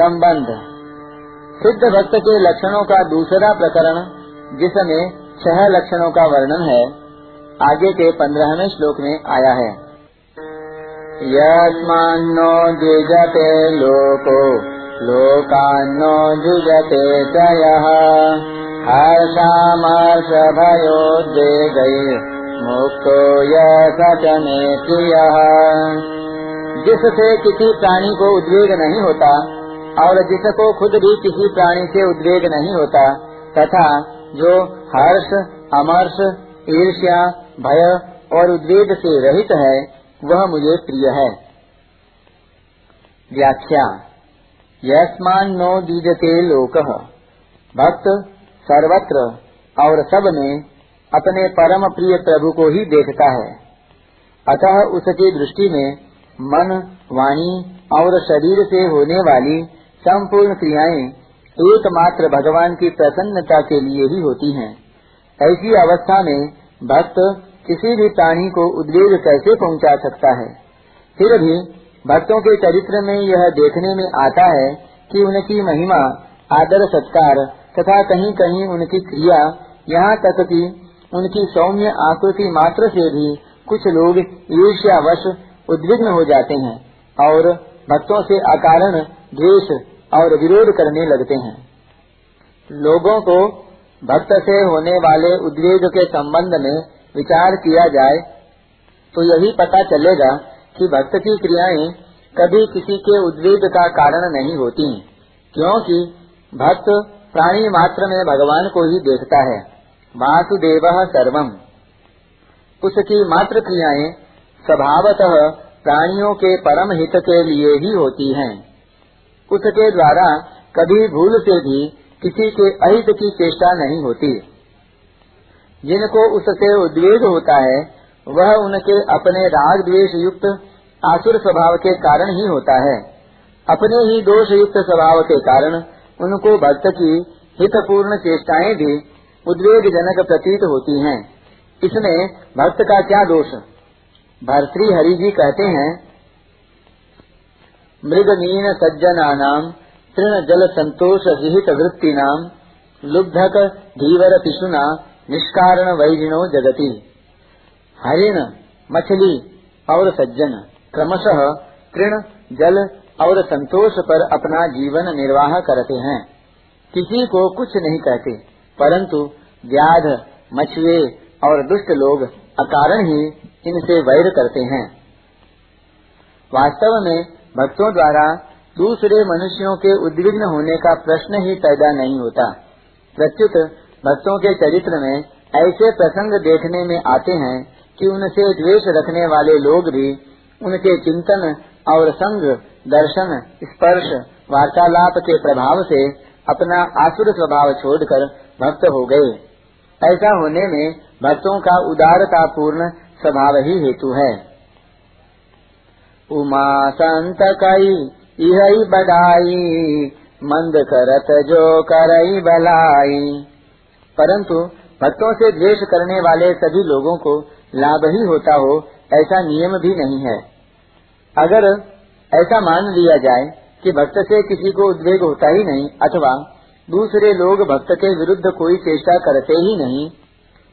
संबंध। सिद्ध भक्त के लक्षणों का दूसरा प्रकरण, जिसमें छह लक्षणों का वर्णन है, आगे के पंद्रहवें श्लोक में आया है। यस्मान्नो द्विजते लोको, लोकान्नो द्विजते च यः मुक्तो यशने प्रियः। जिससे किसी प्राणी को उद्वेग नहीं होता और जिसको खुद भी किसी प्राणी से उद्वेग नहीं होता, तथा जो हर्ष, अमर्ष, ईर्ष्या, भय और उद्वेग से रहित है, वह मुझे प्रिय है। व्याख्या। यस्मान नो दीजते लोक। भक्त सर्वत्र और सब में अपने परम प्रिय प्रभु को ही देखता है। अतः उसकी दृष्टि में मन, वाणी और शरीर से होने वाली संपूर्ण क्रियाएँ एकमात्र भगवान की प्रसन्नता के लिए ही होती हैं। ऐसी अवस्था में भक्त किसी भी प्राणी को उद्वेग कैसे पहुँचा सकता है फिर भी भक्तों के चरित्र में यह देखने में आता है कि उनकी महिमा, आदर सत्कार तथा कहीं कहीं उनकी क्रिया यहाँ तक कि उनकी सौम्य आकृति मात्र से भी कुछ लोग ईर्ष्यावश उद्विग्न हो जाते हैं और भक्तों से अकारण द्वेष और विरोध करने लगते हैं। लोगों को भक्त से होने वाले उद्वेग के संबंध में विचार किया जाए तो यही पता चलेगा कि भक्त की क्रियाएँ कभी किसी के उद्वेग का कारण नहीं होती क्योंकि भक्त प्राणी मात्र में भगवान को ही देखता है। वासुदेव सर्वम। उसकी मात्र क्रियाएँ स्वभावतः प्राणियों के परम हित के लिए ही होती हैं। उसके द्वारा कभी भूल से भी किसी के अहित की चेष्टा नहीं होती। जिनको उससे उद्वेग होता है, वह उनके अपने राग द्वेष युक्त आसुर स्वभाव के कारण ही होता है। अपने ही दोष युक्त स्वभाव के कारण उनको भक्त की हितपूर्ण चेष्टाएँ भी उद्वेग जनक प्रतीत होती हैं। इसमें भक्त का क्या दोष? भरतृ हरि जी कहते हैं मृगमीन सज्जना नाम तृण जल संतोष विहित नाम लुब्धक धीवर पिशुना निष्कारण वैरिणो जगति। हरिण, मछली और सज्जन क्रमशः तृण, जल और संतोष पर अपना जीवन निर्वाह करते हैं। किसी को कुछ नहीं कहते, परंतु व्याध, मछुए और दुष्ट लोग अकारण ही इनसे वैर करते हैं। वास्तव में भक्तों द्वारा दूसरे मनुष्यों के उद्विग्न होने का प्रश्न ही पैदा नहीं होता। प्रत्युत भक्तों के चरित्र में ऐसे प्रसंग देखने में आते हैं कि उनसे द्वेष रखने वाले लोग भी उनके चिंतन और संग दर्शन, स्पर्श, वार्तालाप के प्रभाव से अपना आसुर स्वभाव छोड़कर भक्त हो गए। ऐसा होने में भक्तों का उदारता पूर्ण स्वभाव ही हेतु है। उमा संत कई इह बधाई। मंद करत जो करई बलाई। परंतु भक्तों से द्वेष करने वाले सभी लोगों को लाभ ही होता हो, ऐसा नियम भी नहीं है। अगर ऐसा मान लिया जाए कि भक्त से किसी को उद्वेग होता ही नहीं, अथवा दूसरे लोग भक्त के विरुद्ध कोई चेष्टा करते ही नहीं,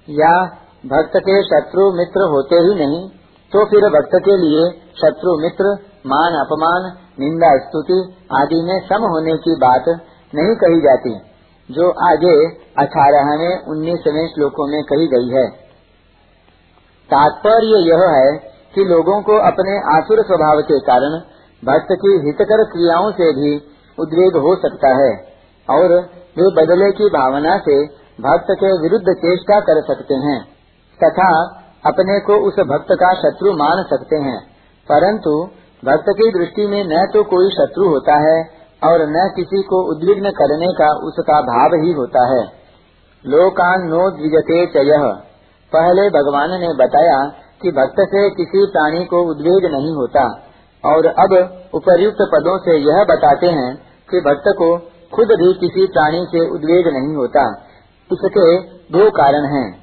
या भक्त के शत्रु मित्र होते ही नहीं तो फिर भक्त के लिए शत्रु, मित्र, मान, अपमान, निंदा, स्तुति आदि में सम होने की बात नहीं कही जाती, जो आगे अठारहवें उन्नीसवें श्लोकों में कही गई है। तात्पर्य यह है कि लोगों को अपने आसुर स्वभाव के कारण भक्त की हितकर क्रियाओं से भी उद्वेग हो सकता है, और वे बदले की भावना से भक्त के विरुद्ध चेष्टा कर सकते हैं, तथा अपने को उस भक्त का शत्रु मान सकते हैं। परंतु भक्त की दृष्टि में न तो कोई शत्रु होता है और न किसी को उद्विग्न करने का उसका भाव ही होता है। लोकान नो द्विजते चय। पहले भगवान ने बताया कि भक्त से किसी प्राणी को उद्वेग नहीं होता। और अब उपर्युक्त पदों से यह बताते हैं कि भक्त को खुद भी किसी प्राणी से उद्वेग नहीं होता। इसके दो कारण हैं।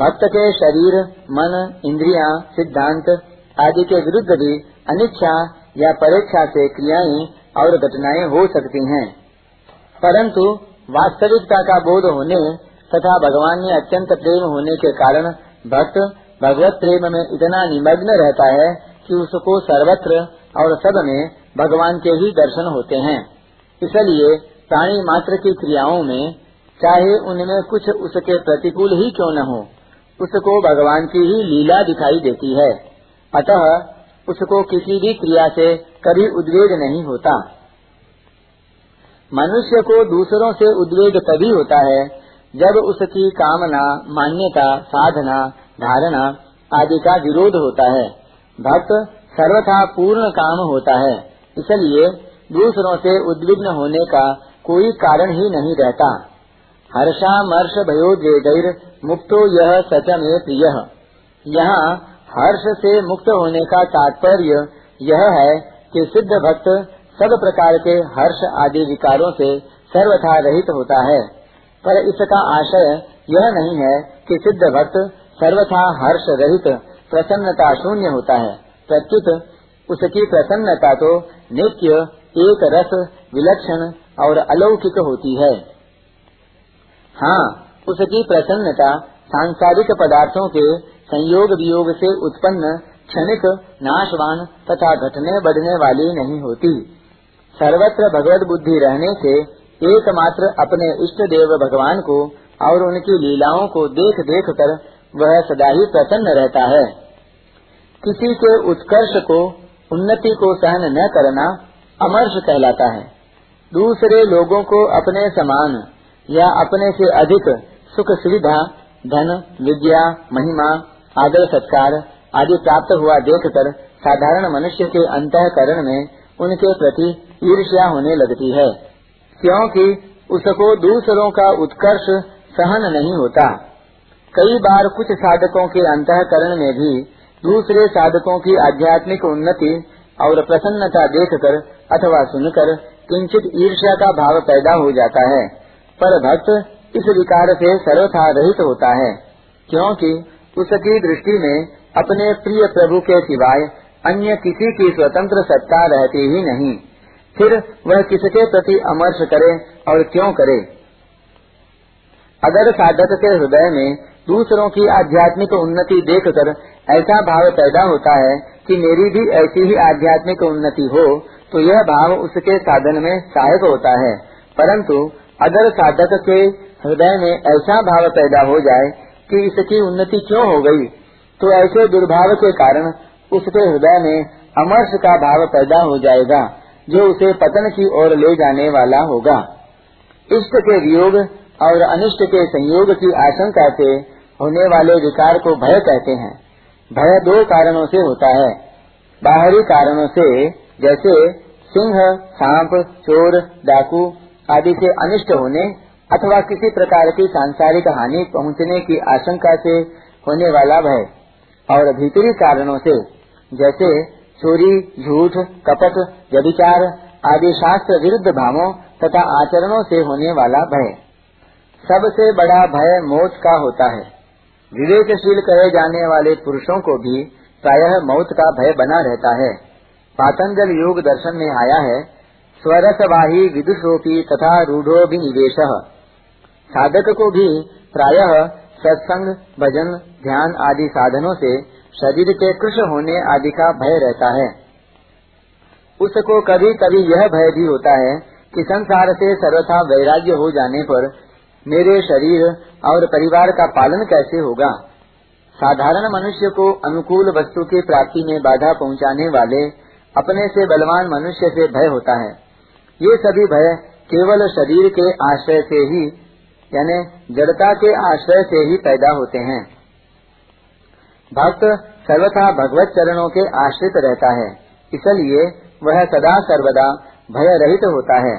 भक्त के शरीर, मन, इंद्रिया, सिद्धांत आदि के विरुद्ध भी अनिच्छा या परीक्षा से क्रियाएँ और घटनाएँ हो सकती हैं। परंतु वास्तविकता का बोध होने तथा भगवान में अत्यंत प्रेम होने के कारण भक्त भगवत प्रेम में इतना निमग्न रहता है कि उसको सर्वत्र और सब में भगवान के ही दर्शन होते हैं। इसलिए प्राणी मात्र की क्रियाओं में चाहे उनमें कुछ उसके प्रतिकूल ही क्यों न हो उसको भगवान की ही लीला दिखाई देती है। अतः उसको किसी भी क्रिया से कभी उद्वेग नहीं होता। मनुष्य को दूसरों से उद्वेग तभी होता है जब उसकी कामना, मान्यता, साधना, धारणा आदि का विरोध होता है। भक्त सर्वथा पूर्ण काम होता है, इसलिए दूसरों से उद्विग्न होने का कोई कारण ही नहीं रहता। हर्षा मर्ष भयो मुक्तो यह सच में प्रिय। यहाँ हर्ष से मुक्त होने का तात्पर्य यह है कि सिद्ध भक्त सब प्रकार के हर्ष आदि विकारों से सर्वथा रहित होता है। पर इसका आशय यह नहीं है कि सिद्ध भक्त सर्वथा हर्ष रहित प्रसन्नता शून्य होता है। प्रत्युत उसकी प्रसन्नता तो नित्य एक रस विलक्षण और अलौकिक होती है। हाँ उसकी प्रसन्नता सांसारिक पदार्थों के संयोग वियोग से उत्पन्न क्षणिक, नाशवान तथा घटने बढ़ने वाली नहीं होती। सर्वत्र भगवत बुद्धि रहने से एकमात्र अपने इष्ट देव भगवान को और उनकी लीलाओं को देख देख कर वह सदा ही प्रसन्न रहता है। किसी के उत्कर्ष को, उन्नति को सहन न करना अमर्ष कहलाता है। दूसरे लोगों को अपने समान या अपने से अधिक सुख सुविधा, धन, विद्या, महिमा, आदर सत्कार आदि प्राप्त हुआ देखकर साधारण मनुष्य के अंतकरण में उनके प्रति ईर्ष्या होने लगती है, क्योंकि उसको दूसरों का उत्कर्ष सहन नहीं होता। कई बार कुछ साधकों के अंतकरण में भी दूसरे साधकों की आध्यात्मिक उन्नति और प्रसन्नता देखकर अथवा सुनकर किंचित ईर्ष्या का भाव पैदा हो जाता है। पर भक्त इस विकार से सर्वथा रहित होता है, क्योंकि उसकी दृष्टि में अपने प्रिय प्रभु के सिवाय अन्य किसी की स्वतंत्र सत्ता रहती ही नहीं। फिर वह किसके प्रति अमर्श करे और क्यों करे? अगर साधक के हृदय में दूसरों की आध्यात्मिक उन्नति देखकर ऐसा भाव पैदा होता है कि मेरी भी ऐसी ही आध्यात्मिक उन्नति हो तो यह भाव उसके साधन में सहायक होता है। परंतु अगर साधक के हृदय में ऐसा भाव पैदा हो जाए कि इसकी उन्नति क्यों हो गई तो ऐसे दुर्भाव के कारण उसके हृदय में अमर्ष का भाव पैदा हो जाएगा, जो उसे पतन की ओर ले जाने वाला होगा। इष्ट के वियोग और अनिष्ट के संयोग की आशंका से होने वाले विकार को भय कहते हैं। भय दो कारणों से होता है। बाहरी कारणों से, जैसे सिंह, सांप, चोर, डाकू आदि से अनिष्ट होने अथवा किसी प्रकार की सांसारिक हानि पहुँचने की आशंका से होने वाला भय और भीतरी कारणों से, जैसे चोरी, झूठ, कपट, व्यभिचार आदि शास्त्र विरुद्ध भावों तथा आचरणों से होने वाला भय। सबसे बड़ा भय मौत का होता है। विवेकशील कहे जाने वाले पुरुषों को भी प्रायः मौत का भय बना रहता है। पातंजल योग दर्शन में आया है स्वरसवाही विदुषोपी तथा रूढ़ो भी निवेश साधक को भी प्रायः सत्संग भजन, ध्यान आदि साधनों से शरीर के कृष होने आदि का भय रहता है। उसको कभी कभी यह भय भी होता है कि संसार से सर्वथा वैराग्य हो जाने पर मेरे शरीर और परिवार का पालन कैसे होगा? साधारण मनुष्य को अनुकूल वस्तु की प्राप्ति में बाधा पहुँचाने वाले अपने से बलवान मनुष्य से भय होता है। ये सभी भय केवल शरीर के आश्रय से ही, यानी जड़ता के आश्रय से ही पैदा होते हैं। भक्त सर्वथा भगवत चरणों के आश्रित रहता है, इसलिए वह सदा सर्वदा भय रहित होता है।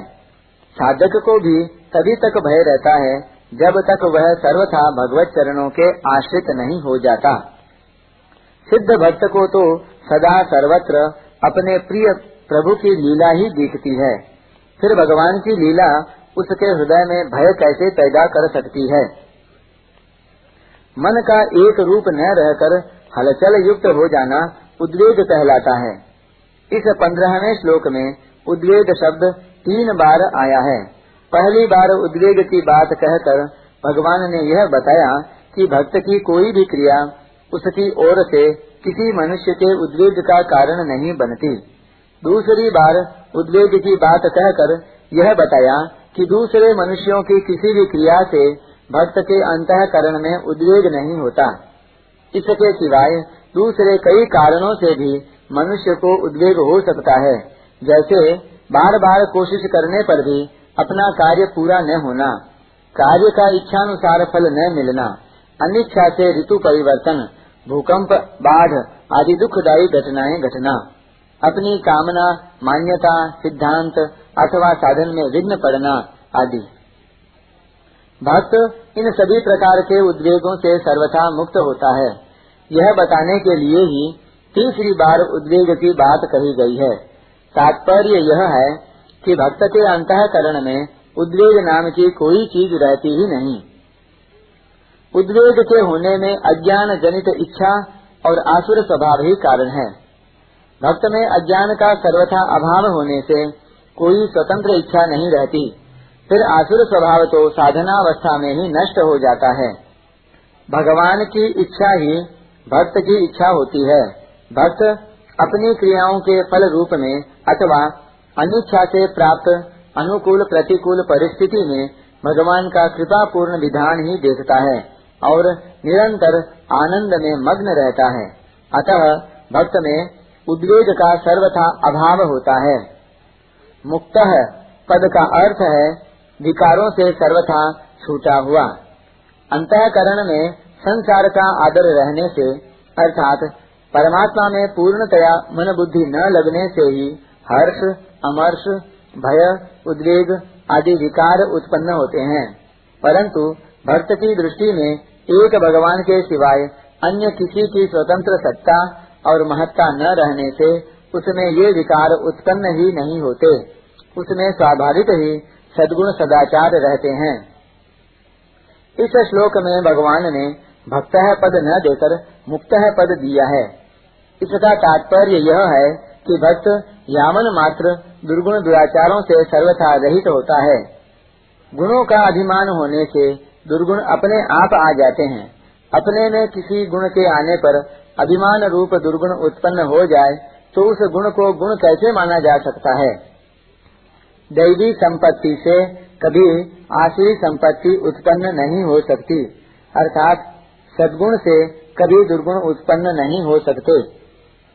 साधक को भी तभी तक भय रहता है, जब तक वह सर्वथा भगवत चरणों के आश्रित नहीं हो जाता। सिद्ध भक्त को तो सदा सर्वत्र अपने प्रिय प्रभु की लीला ही दिखती है। फिर भगवान की लीला उसके हृदय में भय कैसे पैदा कर सकती है? मन का एक रूप न रहकर हलचल युक्त हो जाना उद्वेग कहलाता है। इस पंद्रहवें श्लोक में उद्वेग शब्द तीन बार आया है। पहली बार उद्वेग की बात कहकर भगवान ने यह बताया कि भक्त की कोई भी क्रिया उसकी ओर से किसी मनुष्य के उद्वेग का कारण नहीं बनती। दूसरी बार उद्वेग की बात कहकर यह बताया कि दूसरे मनुष्यों की किसी भी क्रिया से भक्त के अंतकरण में उद्वेग नहीं होता। इसके सिवाय दूसरे कई कारणों से भी मनुष्य को उद्वेग हो सकता है। जैसे बार बार कोशिश करने पर भी अपना कार्य पूरा न होना, कार्य का इच्छानुसार फल न मिलना, अनिच्छा से ऋतु परिवर्तन, भूकंप, बाढ़ आदि दुखदायी घटनाएँ घटना। अपनी कामना, मान्यता, सिद्धांत अथवा साधन में विघ्न पड़ना आदि। भक्त इन सभी प्रकार के उद्वेगों से सर्वथा मुक्त होता है। यह बताने के लिए ही तीसरी बार उद्वेग की बात कही गई है। तात्पर्य यह है कि भक्त के अंतकरण में उद्वेग नाम की कोई चीज़ रहती ही नहीं। उद्वेग के होने में अज्ञान जनित इच्छा और आसुर स्वभाव ही कारण है। भक्त में अज्ञान का सर्वथा अभाव होने से कोई स्वतंत्र इच्छा नहीं रहती। फिर आसुर स्वभाव तो साधनावस्था में ही नष्ट हो जाता है। भगवान की इच्छा ही भक्त की इच्छा होती है। भक्त अपनी क्रियाओं के फल रूप में अथवा अनिच्छा से प्राप्त अनुकूल प्रतिकूल परिस्थिति में भगवान का कृपा पूर्ण विधान ही देखता है और निरंतर आनंद में मग्न रहता है। अतः भक्त में उद्वेग का सर्वथा अभाव होता है। मुक्त पद का अर्थ है, विकारों से सर्वथा छूटा हुआ। अंतकरण में संसार का आदर रहने से, अर्थात परमात्मा में पूर्णतया मन बुद्धि न लगने से ही हर्ष, अमर्ष, भय, उद्वेग आदि विकार उत्पन्न होते हैं। परंतु भक्त की दृष्टि में एक भगवान के सिवाय अन्य किसी की स्वतंत्र सत्ता और महत्ता न रहने से उसमें ये विकार उत्पन्न ही नहीं होते। उसमें स्वाभाविक ही सदगुण सदाचार रहते हैं। इस श्लोक में भगवान ने भक्त पद न देकर मुक्त पद दिया है। इसका तात्पर्य यह है कि भक्त यामन मात्र दुर्गुण दुराचारों से सर्वथा रहित होता है। गुणों का अभिमान होने से दुर्गुण अपने आप आ जाते हैं। अपने में किसी गुण के आने पर अभिमान रूप दुर्गुण उत्पन्न हो जाए तो उस गुण को गुण कैसे माना जा सकता है? दैवी संपत्ति से कभी आश्री संपत्ति उत्पन्न नहीं हो सकती, अर्थात सदगुण से कभी दुर्गुण उत्पन्न नहीं हो सकते।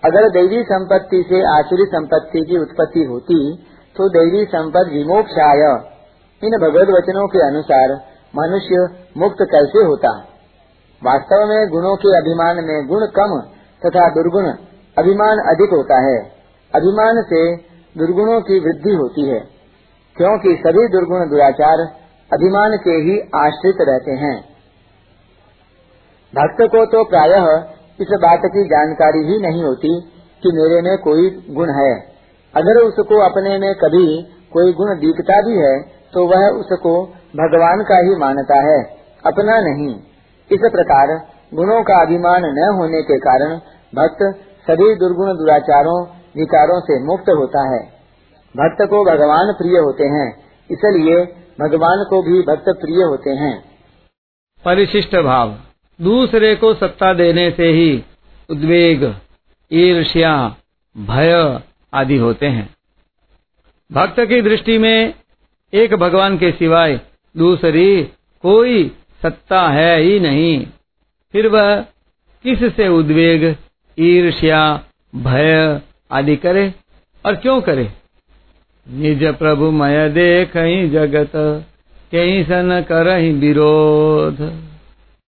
अगर दैवी संपत्ति से आसुरी संपत्ति की उत्पत्ति होती तो दैवी संपत्ति विमोक्षाय। इन भगवत वचनों के अनुसार मनुष्य मुक्त कैसे होता? वास्तव में गुणों के अभिमान में गुण कम तथा दुर्गुण अभिमान अधिक होता है। अभिमान से दुर्गुणों की वृद्धि होती है, क्योंकि सभी दुर्गुण दुराचार अभिमान के ही आश्रित रहते हैं। भक्त को तो प्रायः इस बात की जानकारी ही नहीं होती कि मेरे में कोई गुण है। अगर उसको अपने में कभी कोई गुण दिखता भी है तो वह उसको भगवान का ही मानता है, अपना नहीं। इस प्रकार गुणों का अभिमान न होने के कारण भक्त सभी दुर्गुण दुराचारों, विकारों से मुक्त होता है। भक्त को भगवान प्रिय होते हैं, इसलिए भगवान को भी भक्त प्रिय होते हैं। परिशिष्ट भाव। दूसरे को सत्ता देने से ही उद्वेग, ईर्ष्या, भय आदि होते हैं। भक्त की दृष्टि में एक भगवान के सिवाय दूसरी कोई सत्ता है ही नहीं। फिर वह किस से उद्वेग, ईर्ष्या, भय आदि करे और क्यों करे? निज प्रभु मय देख जगत, कहीं सन कर विरोध।